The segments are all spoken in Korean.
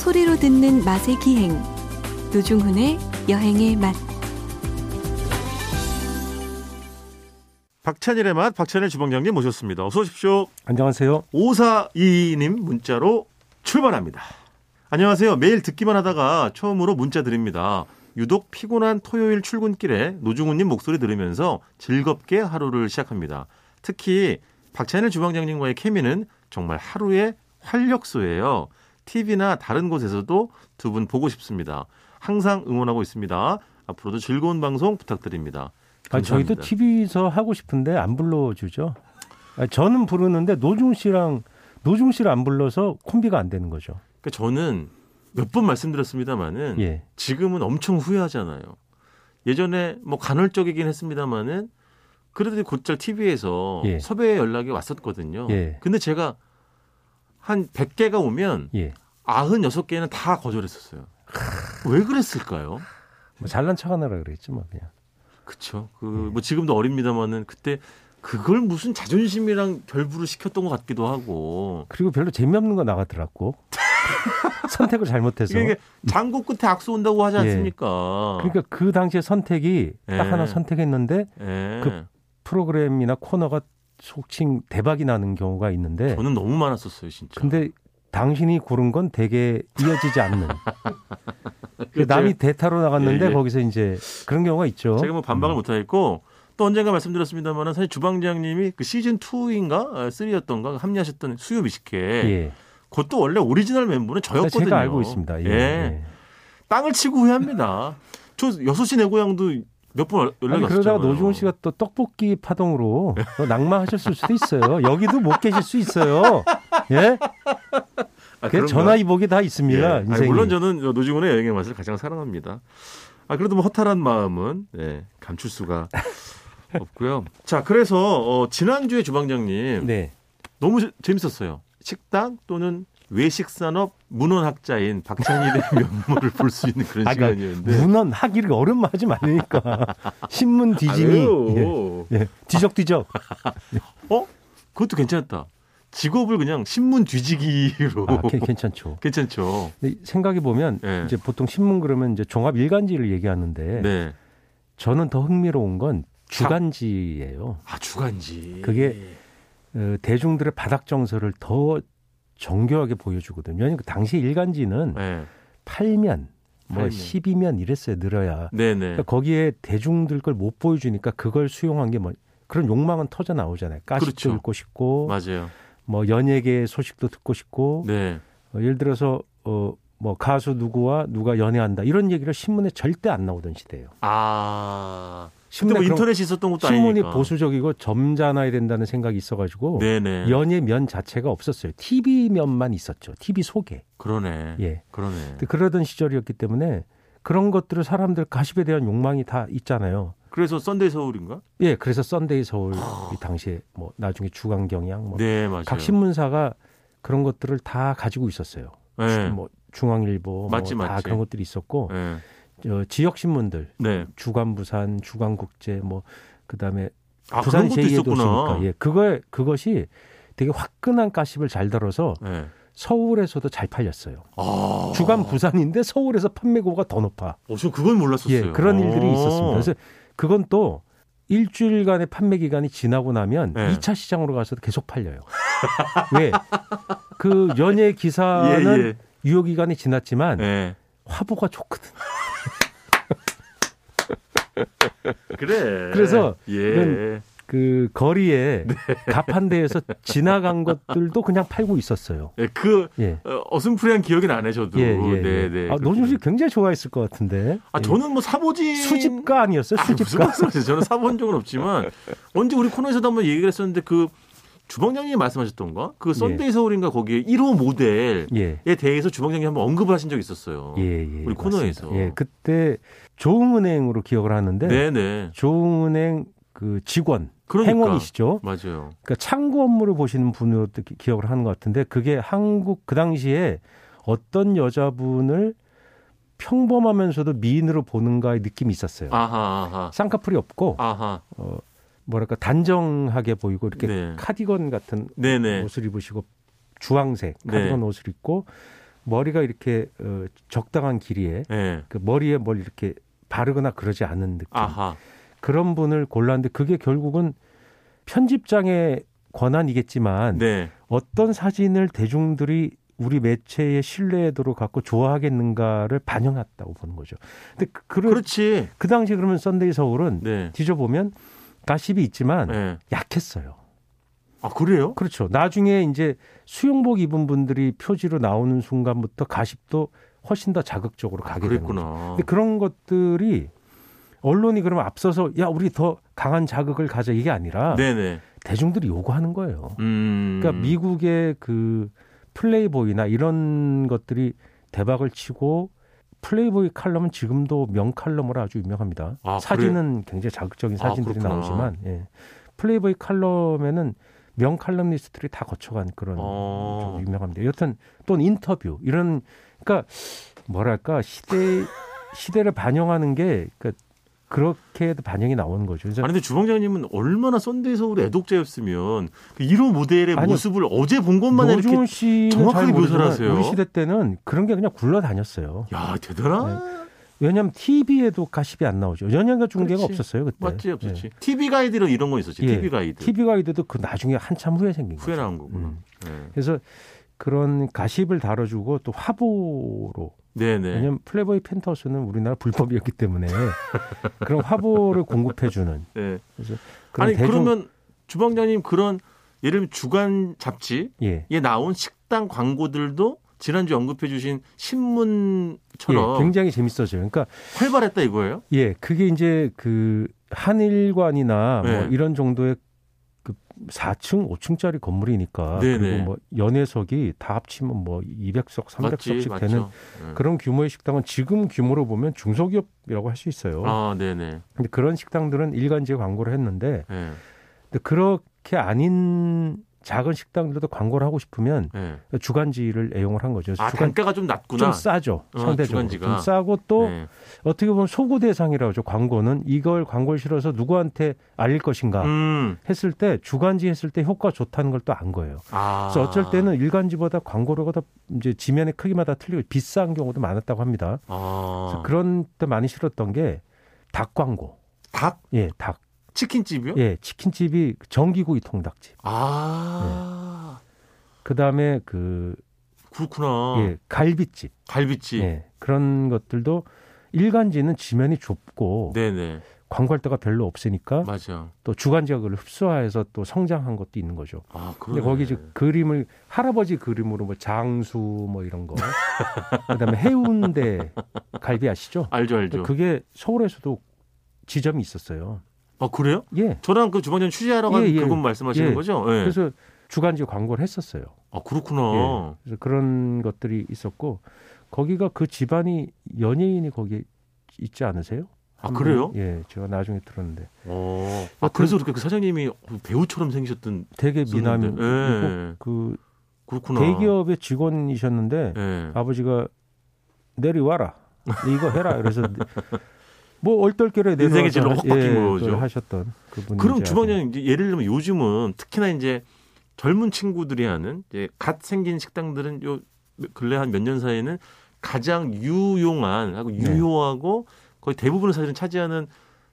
소리로 듣는 맛의 기행 노중훈의 여행의 맛 박찬일의 맛 박찬일 주방장님 모셨습니다. 어서 오십시오. 안녕하세요. 5422님 문자로 출발합니다. 안녕하세요. 매일 듣기만 하다가 처음으로 문자 드립니다. 유독 피곤한 토요일 출근길에 노중훈님 목소리 들으면서 즐겁게 하루를 시작합니다. 특히 박찬일 주방장님과의 케미는 정말 하루의 활력소예요. TV나 다른 곳에서도 두 분 보고 싶습니다. 항상 응원하고 있습니다. 앞으로도 즐거운 방송 부탁드립니다. 아, 저희도. TV에서 하고 싶은데 안 불러주죠. 아, 저는 부르는데 노중 씨랑 노중 씨를 안 불러서 콤비가 안 되는 거죠. 그러니까 저는 몇 번 말씀드렸습니다마는 예. 지금은 엄청 후회하잖아요. 예전에 뭐 간헐적이긴 했습니다마는 그래도 곧잘 TV에서 예. 섭외 연락이 왔었거든요. 예. 근데 제가 한 100개가 오면 예. 96개는 다 거절했었어요. 왜 그랬을까요? 뭐 잘난 척하느라 그랬지 뭐 그냥. 그쵸. 그, 뭐 지금도 어립니다마는 그때 그걸 무슨 자존심이랑 결부를 시켰던 것 같기도 하고. 그리고 별로 재미없는 거 나가더라고. 선택을 잘못해서. 이게 장고 끝에 악수 온다고 하지 예. 않습니까? 그러니까 그 당시에 선택이 딱 예. 하나 선택했는데 예. 그 프로그램이나 코너가 속칭 대박이 나는 경우가 있는데 저는 너무 많았었어요, 진짜. 근데 당신이 고른 건 되게 이어지지 않는. 그렇죠. 남이 대타로 나갔는데 예, 예. 거기서 이제 그런 경우가 있죠. 제가 뭐 반박을 못 하겠고 또 언젠가 말씀드렸습니다만은 사실 주방장님이 그 시즌 2인가 3였던가 합류하셨던 수요 미식회 예. 그것도 원래 오리지널 멤버는 저였거든요. 제가 알고 있습니다. 예. 예. 예. 땅을 치고 후회합니다. 저 6시 내 고향도 몇 번 연락이 아니, 그러다가. 노중훈 씨가 또 떡볶이 파동으로 또 낭만하셨을 수도 있어요. 여기도 못 계실 수 있어요. 예? 아, 그 그런가요? 전화 이복이 다 있습니다. 예. 아니. 물론 저는 노중훈의 여행의 맛을 가장 사랑합니다. 아 그래도 뭐 허탈한 마음은 예, 감출 수가 없고요. 자 그래서 어, 지난 주에 주방장님 네. 너무 재- 재밌었어요. 식당 또는 외식 산업 문헌학자인 박찬일의 면모를 볼 수 있는 그런 아, 그러니까 시간이었는데. 문헌 하기를 어른만 하지 말라니까. 신문 뒤지기. 아, 예. 예. 뒤적뒤적. 어? 그것도 괜찮다. 직업을 그냥 신문 뒤지기로 아, 괜- 괜찮죠. 괜찮죠. 생각해 보면 예. 이제 보통 신문 그러면 이제 종합 일간지를 얘기하는데 네. 저는 더 흥미로운 건 주간지예요. 아 주간지. 그게 어, 대중들의 바닥 정서를 더 정교하게 보여주거든요. 왜냐하면 그 당시 일간지는 네. 8면, 뭐 팔면. 12면 이랬어요. 늘어야. 네네. 그러니까 거기에 대중들 걸 못 보여주니까 그걸 수용한 게 뭐 그런 욕망은 터져 나오잖아요. 가식도 그렇죠. 읽고 싶고, 맞아요. 뭐 연예계 소식도 듣고 싶고, 네. 어, 예를 들어서 어, 뭐 가수 누구와 누가 연애한다 이런 얘기를 신문에 절대 안 나오던 시대예요. 아. 신문에 뭐 인터넷이 있었던 것도 신문이 아니니까. 보수적이고 점잖아야 된다는 생각이 있어가지고 네네. 연예 면 자체가 없었어요. TV 면만 있었죠. TV 소개. 그러네. 예. 그러네. 그러던 시절이었기 때문에 그런 것들을 사람들 가십에 대한 욕망이 다 있잖아요. 그래서 썬데이 서울인가? 예, 그래서 썬데이 서울 이 당시에 뭐 나중에 주간경향 뭐 각 네, 맞아요. 신문사가 그런 것들을 다 가지고 있었어요. 네. 뭐 중앙일보 맞지, 뭐 다. 그런 것들이 있었고 네. 저 지역 신문들 네. 주간부산, 주간국제 뭐 그다음에 아, 부산 그런 것도 제2의 있었구나. 도시니까 예, 그거 그것이 되게 화끈한 가십을 잘 다뤄서 네. 서울에서도 잘 팔렸어요. 아. 주간 부산인데 서울에서 판매고가 더 높아. 어, 저 그건 몰랐었어요. 예, 그런 일들이 오. 있었습니다. 그래서 그건 또 일주일간의 판매 기간이 지나고 나면 네. 이 2차 시장으로 가서도 계속 팔려요. 왜? 그 연예 예, 기사는 예. 유효 기간이 지났지만 네. 화보가 좋거든. 그래. 그래서 예. 그 거리에 네. 가판대에서 지나간 것들도 그냥 팔고 있었어요. 예, 그 예. 어, 어슴푸레한 기억이 나네 저도. 예, 예, 네, 예. 네. 아, 노준 씨 굉장히 좋아했을 것 같은데. 아, 예. 저는 뭐 사보진 수집가 아니었어요? 아, 무슨 수집가. 말씀하세요? 저는 사본 적은 없지만 언제 우리 코너에서도 한번 얘기를 했었는데 그 주방장님이 말씀하셨던가? 그 썬데이 서울인가 거기에 1호 모델에 예. 대해서 주방장님이 한번 언급을 하신 적이 있었어요. 예, 예. 우리 코너에서. 예, 그때 조흥은행으로 기억을 하는데 네네. 조흥은행 그 직원 그러니까. 행원이시죠. 맞아요. 그러니까 창구 업무를 보시는 분으로 기억을 하는 것 같은데 그게 한국 그 당시에 어떤 여자분을 평범하면서도 미인으로 보는가의 느낌이 있었어요. 아하, 아하. 쌍꺼풀이 없고 아하. 어, 뭐랄까 단정하게 보이고 이렇게 네. 카디건 같은 네네. 옷을 입으시고 주황색 네. 카디건 옷을 입고 머리가 이렇게 어, 적당한 길이에 예. 그 머리에 뭘 이렇게 바르거나 그러지 않은 느낌. 아하. 그런 분을 골랐는데 그게 결국은 편집장의 권한이겠지만 네. 어떤 사진을 대중들이 우리 매체의 신뢰도를 갖고 좋아하겠는가를 반영했다고 보는 거죠. 근데 그, 그, 그렇지. 그 당시 그러면 썬데이 서울은 네. 뒤져보면 가십이 있지만 네. 약했어요. 아, 그래요? 그렇죠. 나중에 이제 수영복 입은 분들이 표지로 나오는 순간부터 가십도 훨씬 더 자극적으로 아, 가게 되는 거죠. 그랬구나. 근데 그런 것들이 언론이 그러면 앞서서 야 우리 더 강한 자극을 가져 이게 아니라 네네. 대중들이 요구하는 거예요. 음. 그러니까 미국의 그 플레이보이나 이런 것들이 대박을 치고 플레이보이 칼럼은 지금도 명칼럼으로 아주 유명합니다. 아, 사진은 굉장히 자극적인 아, 사진들이 그렇구나. 나오지만 예. 플레이보이 칼럼에는 명 칼럼니스트들이 다 거쳐간 그런 어. 좀 유명합니다. 여튼 또는 인터뷰 이런 그러니까 뭐랄까 시대 시대를 반영하는 게 그러니까 그렇게 반영이 나오는 거죠. 그래서 아니 근데 주방장님은 얼마나 썬데이 서울의 애독자였으면 그 1호 모델의 아니요. 모습을 어제 본 것만 이렇게 정확하게 묘사를 하세요. 우리 시대 때는 그런 게 그냥 굴러다녔어요. 야 대단하. 왜냐하면 TV에도 가십이 안 나오죠. 연예가 중계가 그렇지. 없었어요 그때. 맞지 없었지. TV 가이드로 이런 거 있었지. 예. TV 가이드. TV 가이드도 그 나중에 한참 후에 생긴 거죠. 후에 나온 거구나. 음. 네. 그래서 그런 가십을 다뤄주고 또 화보로 네네. 왜냐하면 플레이보이 펜트하우스는 우리나라 불법이었기 때문에 그런 화보를 공급해주는 네. 그래서 아니 대중 그러면 주방장님 그런 예를 들면 주간 잡지에 예. 나온 식당 광고들도 지난주 언급해주신 예, 신문처럼 굉장히 재밌어져요. 그러니까 활발했다 이거예요? 예, 그게 이제 그 한일관이나 네. 뭐 이런 정도의 그 4층, 5층짜리 건물이니까 네네. 그리고 뭐 연회석이 다 합치면 뭐 200석, 300석씩 맞지, 되는. 네. 그런 규모의 식당은 지금 규모로 보면 중소기업이라고 할 수 있어요. 아, 네네. 근데 그런 식당들은 일간지에 광고를 했는데 네. 근데 그렇게 아닌 작은 식당들도 광고를 하고 싶으면 네. 주간지를 애용을 한 거죠. 아, 주간 단가가 좀 낮구나. 좀 싸죠. 어, 상대적으로 주간지가. 좀 싸고 또 네. 어떻게 보면 소구 대상이라고 하죠. 광고는 이걸 광고를 실어서 누구한테 알릴 것인가 음. 했을 때 주간지 했을 때 효과 좋다는 걸 또 안 거예요. 아. 그래서 어쩔 때는 일간지보다 광고료가 더 이제 지면의 크기마다 틀리고 비싼 경우도 많았다고 합니다. 아. 그래서 그런 때 많이 실었던 게 닭 광고. 닭 예, 닭. 치킨집이요? 예, 치킨집이 전기구이 통닭집. 아. 그다음에 그 그렇구나. 예, 갈비집. 갈비집. 예. 그런 것들도 일간지는 지면이 좁고 네네. 광고할 데가 별로 없으니까 맞아. 또 주간지가 그걸 흡수해서 또 성장한 것도 있는 거죠. 아, 그러네. 거기 이제 그림을 할아버지 그림으로 뭐 장수 뭐 이런 거, 그다음에 해운대 갈비 아시죠? 알죠, 알죠. 그게 서울에서도 지점이 있었어요. 아, 그래요? 예. 저랑 그 주방장 취재하러 간 예, 예. 그분 말씀하시는 예. 거죠? 예. 그래서 주간지 광고를 했었어요. 아, 그렇구나. 예. 그래서 그런 것들이 있었고 거기가 그 집안이 연예인이 거기 있지 않으세요? 아, 한 그래요? 분? 예, 제가 나중에 들었는데 어. 아, 그래서 그렇게 그 사장님이 배우처럼 생기셨던 되게 미남이 있었는데. 예. 그 그렇구나. 대기업의 직원이셨는데 예. 아버지가 내려와라 이거 해라 그래서 뭐 얼떨결에 인생의 진로 내려와서 헛바뀐 예, 거죠. 하셨던 그분 그럼 주방장님 이제 예를 들면 요즘은 특히나 이제 젊은 친구들이 하는 이제 갓 생긴 식당들은 요 근래 한 몇 년 사이에는 가장 유용한 하고 네. 유효하고 거의 대부분의 사실은 차지하는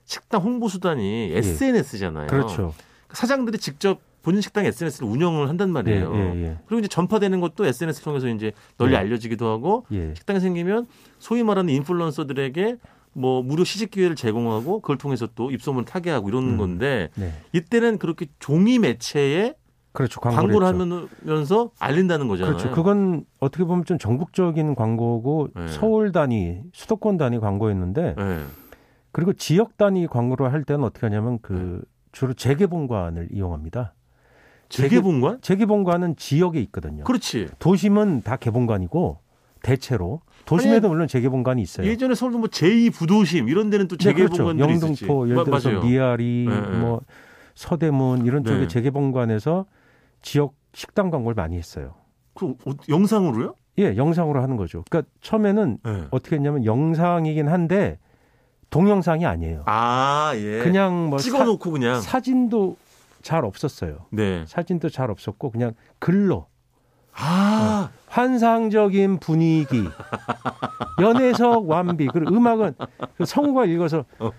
식당 홍보 수단이 SNS잖아요. 그렇죠 사장들이 직접 본인 식당 SNS를 운영을 한단 예, 말이에요. 예, 예, 그리고 이제 전파되는 것도 SNS 통해서 이제 널리 네. 알려지기도 하고 예. 식당이 생기면 소위 말하는 인플루언서들에게 뭐 무료 시식 기회를 제공하고 그걸 통해서 또 입소문을 타게 하고 이러는 음. 건데 네. 이때는 그렇게 종이 매체에 그렇죠 광고를, 광고를. 하면서 알린다는 거잖아요. 그렇죠 그건 어떻게 보면 좀 전국적인 광고고 네. 서울 단위 수도권 단위 광고였는데 네. 그리고 지역 단위 광고를 할 때는 어떻게 하냐면 그 네. 주로 재개봉관을 이용합니다 재개봉관? 재개봉관은 지역에 있거든요 그렇지. 도심은 다 개봉관이고 대체로 도심에도 물론 재개봉관이 있어요. 예전에 서울도 뭐 제2 부도심 이런 데는 또 네, 그렇죠. 재개봉관들이. 영등포, 예를 마- 들어서 맞아요. 미아리, 네, 네. 뭐 서대문 이런 쪽에 네. 재개봉관에서 지역 식당 광고를 많이 했어요. 그 어- 영상으로요? 예, 영상으로 하는 거죠. 그러니까 처음에는 네. 어떻게 했냐면 영상이긴 한데 동영상이 아니에요. 아 예. 그냥 뭐 찍어놓고 그냥. 사, 사진도 잘 없었어요. 네. 사진도 잘 없었고 그냥 글로 아, 환상적인 분위기, 연애석 완비, 그리고 음악은 그 성우가 읽어서 어.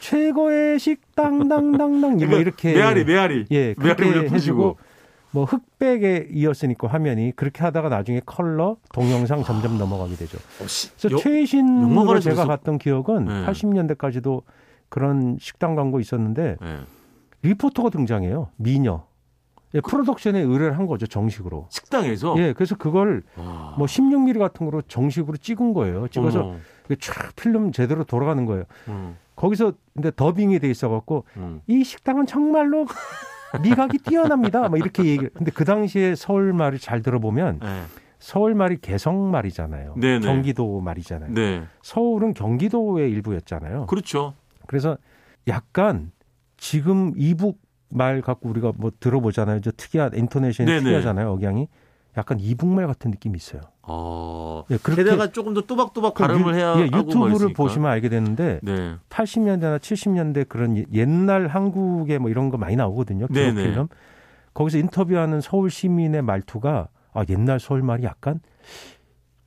최고의 식당 당당당 뭐 이렇게 메아리, 메아리. 예 메아리 해주고 뭐 흑백에 이었으니까 화면이 그렇게 하다가 나중에 컬러 동영상 점점 넘어가게 되죠. 어, 시, 그래서 여- 최신으로 영화관에서 제가 벌써- 봤던 기억은 네. 80년대까지도 그런 식당 광고 있었는데 예. 리포터가 등장해요. 미녀. 예, 프로덕션에 의뢰를 한 거죠 정식으로. 식당에서 예, 그래서 그걸 와. 뭐 16mm 같은 거로 정식으로 찍은 거예요. 찍어서. 그쫙 필름 제대로 돌아가는 거예요. 음, 거기서 근데 더빙이 돼 있어갖고 음. 이 식당은 정말로 미각이 뛰어납니다. 뭐 이렇게 얘기. 근데 그 당시에 서울 말을 잘 들어보면 예. 서울 말이 개성 말이잖아요. 네네. 경기도 말이잖아요. 네. 서울은 경기도의 일부였잖아요. 그렇죠. 그래서 약간 지금 이북 말 갖고 우리가 뭐 들어보잖아요. 저 특이한 인토네이션이 네네. 특이하잖아요. 억양이 약간 이북말 같은 느낌이 있어요. 어. 예, 그렇게 게다가 조금 더 또박또박 발음을 유- 해야 예, 하고 뭐 유튜브를. 보시면 알게 되는데 네. 80년대나 70년대 그런 예- 옛날 한국의 뭐 이런 거 많이 나오거든요. 기록. 필름. 거기서 인터뷰하는 서울 시민의 말투가 아 옛날 서울 말이 약간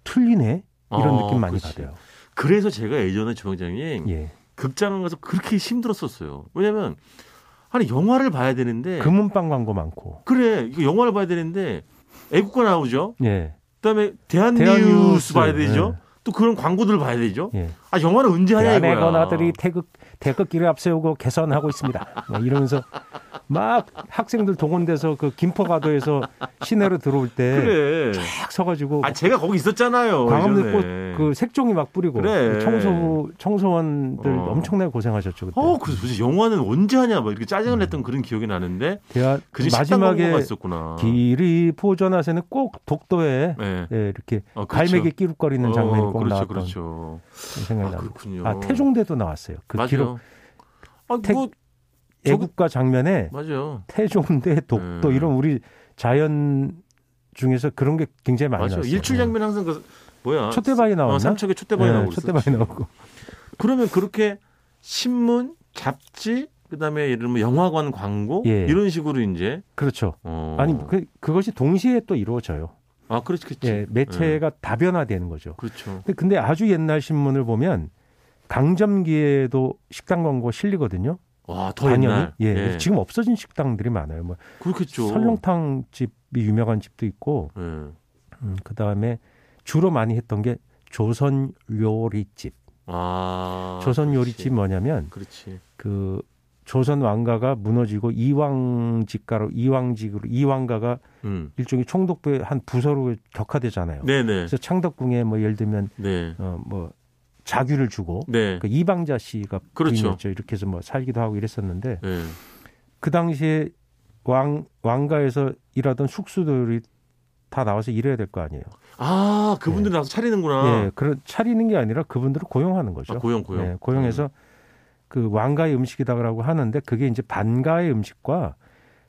틀리네 이런 아, 느낌 많이 그렇지. 받아요. 그래서 제가 예전에 주방장님 예. 극장을 가서 그렇게 힘들었었어요. 왜냐면 아니 영화를 봐야 되는데 금은방 광고 많고. 그래 이거 영화를 봐야 되는데 애국가 나오죠. 예. 그다음에 대한뉴스 대한뉴스. 봐야 되죠. 예. 또 그런 광고들을 봐야 되죠. 예. 아 영화는 언제 하냐 이거야. 권아들이 태극 태극기를 앞세우고 개선하고 있습니다. 막 이러면서 막 학생들 동원돼서 그 김포가도에서 시내로 들어올 때 그래. 딱 서가지고 아 제가 거기 있었잖아요. 광화문에 예전에. 꽃그 색종이 막 뿌리고 그래. 청소 청소원들 어. 엄청나게 고생하셨죠 그때. 어, 그래서 도대체 영화는 언제 하냐, 막 이렇게 짜증을 냈던 그런 기억이 나는데, 그 마지막에 음. 있었구나. 길이 보존하세는 꼭 독도에 네. 예, 이렇게 어, 그렇죠. 갈매기 끼룩거리는 장면이 어, 꼭 그렇죠, 나왔던 그렇죠. 생각이 아, 납니다. 그렇군요. 아 태종대도 나왔어요. 그 맞아요. 기록 아, 태- 뭐, 애국가 장면에 맞아요. 태종대 독도 음. 이런 우리 자연 중에서 그런 게 굉장히 많이 맞아요. 나왔어요. 일출 장면 항상 그, 뭐야. 촛대바위 나왔나? 어, 삼척에 촛대바위 네, 나오고 촛대바위. 나오고. 그러면 그렇게 신문, 잡지, 그다음에 예를 들면 영화관 광고 예. 이런 식으로 이제 그렇죠. 어. 아니 그 그것이 동시에 또 이루어져요. 아 그렇겠지. 예, 매체가 다변화되는 거죠. 그렇죠. 근데 아주 옛날 신문을 보면 강점기에도 식당 광고 실리거든요. 와, 더 당연히. 옛날. 예, 지금 없어진 식당들이 많아요. 뭐 그렇겠죠. 설렁탕 집이 유명한 집도 있고, 예. 음, 그 다음에 주로 많이 했던 게 조선 요리집. 아. 조선 그렇지. 요리집 뭐냐면 그렇지. 그 조선 왕가가 무너지고 이왕직가로 이왕직으로 이왕가가 음. 일종의 총독부의 한 부서로 격화되잖아요. 네, 네. 그래서 창덕궁에 뭐 예를 들면 네. 어뭐 자규를 주고 네. 그 이방자 씨가 그렇죠. 부인이었죠. 이렇게 해서 뭐 살기도 하고 이랬었는데 네. 그 당시에 왕 왕가에서 일하던 숙수들이 다 나와서 일해야 될 거 아니에요. 아, 그분들이 나서 차리는구나. 예, 그런 차리는 게 아니라 그분들을 고용하는 거죠. 아, 고용, 고용. 예, 고용해서 그 왕가의 음식이다라고 하는데 그게 이제 반가의 음식과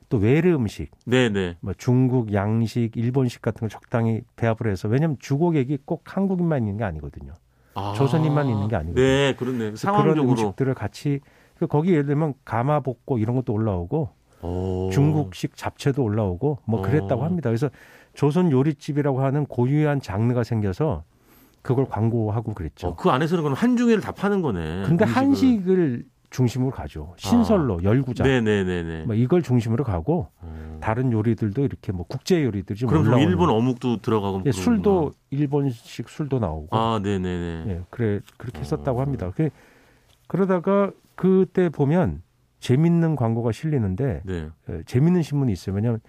또 외래 음식, 네, 네. 뭐 중국 양식, 일본식 같은 걸 적당히 배합을 해서 왜냐하면 주고객이 꼭 한국인만 있는 게 아니거든요. 아, 조선인만 있는 게 아니거든요. 네, 그렇네. 그런 상황적으로. 음식들을 같이 그 거기 예를 들면 가마복고 이런 것도 올라오고 오. 중국식 잡채도 올라오고 뭐 그랬다고 어. 합니다. 그래서 조선 요리집이라고 하는 고유한 장르가 생겨서 그걸 광고하고 그랬죠. 어, 그 안에서는 그럼 한중회를 다 파는 거네. 근데 음식을. 한식을 중심으로 가죠. 신설로 열구자 네, 네, 네, 네. 뭐 이걸 중심으로 가고 어. 다른 요리들도 이렇게 뭐 국제 요리들이 좀 그럼 뭐 올라오는 일본 어묵도 들어가고 예. 술도 일본식 술도 나오고 아, 네, 네, 네. 예, 그래 그렇게 했었다고 어. 합니다. 그, 그러다가 그때 보면 재밌는 광고가 실리는데 네. 예, 재밌는 신문이 있어요. 왜냐하면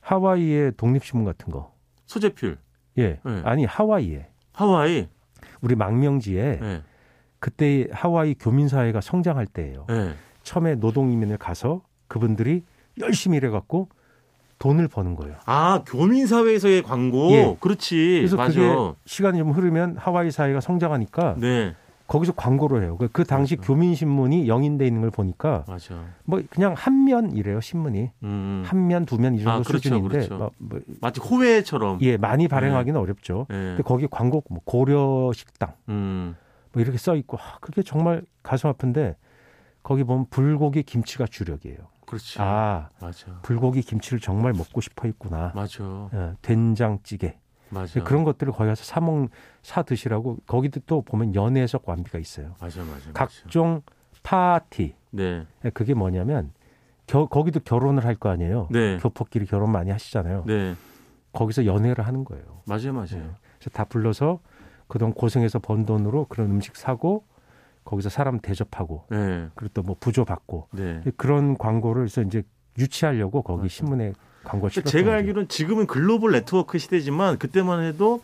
하와이의 독립신문 같은 거. 소재필. 예, 네. 아니 하와이에 하와이. 우리 망명지에 네. 그때 하와이 교민 사회가 성장할 때예요. 네. 처음에 노동 이민을 가서 그분들이 열심히 일해갖고 돈을 버는 거예요. 아, 교민 사회에서의 광고. 예. 그렇지. 그래서 맞아. 그게 시간이 좀 흐르면 하와이 사회가 성장하니까 네. 거기서 광고를 해요. 그- 그 당시 맞아. 교민 신문이 영인돼 있는 걸 보니까 맞아. 뭐 그냥 한 면이래요 신문이 음. 한면 두 면 이 정도 아, 그렇죠, 수준인데 그렇죠. 뭐, 뭐, 마치 호외처럼. 예 많이 발행하기는 어렵죠. 네. 근데 거기 광고 뭐 고려 식당 음. 뭐 이렇게 써 있고 아, 그게 정말 가슴 아픈데 거기 보면 불고기 김치가 주력이에요. 그렇지. 아 맞아. 불고기 김치를 정말 먹고 싶어 했구나. 맞아. 어, 된장찌개 맞아. 그런 것들을 거기 가서 사 먹 사 드시라고 거기도 또 보면 연애적 완비가 있어요. 맞아, 맞아. 맞아. 각종 파티 네. 그게 뭐냐면 겨, 거기도 결혼을 할 거 아니에요. 네. 교포끼리 결혼 많이 하시잖아요. 네. 거기서 연애를 하는 거예요. 맞아요, 맞아요. 네. 그래서 다 불러서 그동안 고생해서 번 돈으로 그런 음식 사고 거기서 사람 대접하고 네. 그리고 또 뭐 부조 받고 네. 그런 광고를 해서 이제 유치하려고 거기 맞아요. 신문에 광고 그러니까 실었 제가 알기로는 지금은 글로벌 네트워크 시대지만 그때만 해도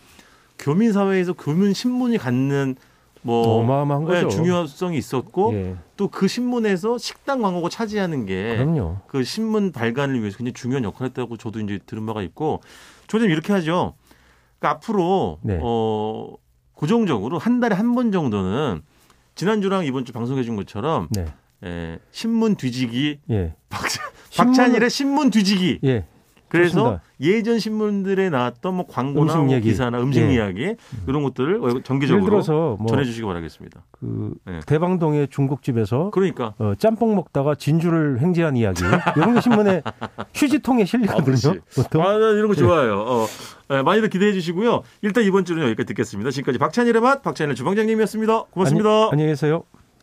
교민 사회에서 교민 신문이 갖는 뭐 어마어마한 네, 거죠. 중요성이 있었고 예, 또그 신문에서 식당 광고가 차지하는 게 그럼요. 그 신문 발간을 위해서 굉장히 중요한 역할을 했다고 저도 이제 들은 바가 있고 저는 이렇게 하죠. 그러니까 앞으로 네. 어 고정적으로 한 달에 한 번 정도는 지난주랑 이번 주 방송해 준 것처럼 네, 에, 신문 뒤지기 예, 박찬일의 신문 뒤지기. 예, 그래서 좋습니다. 예전 신문들에 나왔던 뭐 광고나 음식 뭐. 기사나 음식 예. 이야기 이런 것들을 예를 정기적으로 들어서 뭐 전해주시기 바라겠습니다. 그 네. 대방동의 중국집에서 그러니까 어, 짬뽕 먹다가 진주를 횡재한 이야기 이런 게 신문에 휴지통에 아, 실리거든요. 아, 나 이런 거 좋아요. 어, 예, 많이들 기대해 주시고요. 일단 이번 주는 여기까지 듣겠습니다. 지금까지 박찬일의 맛 박찬일 주방장님이었습니다. 고맙습니다. 안녕- 안녕히 계세요.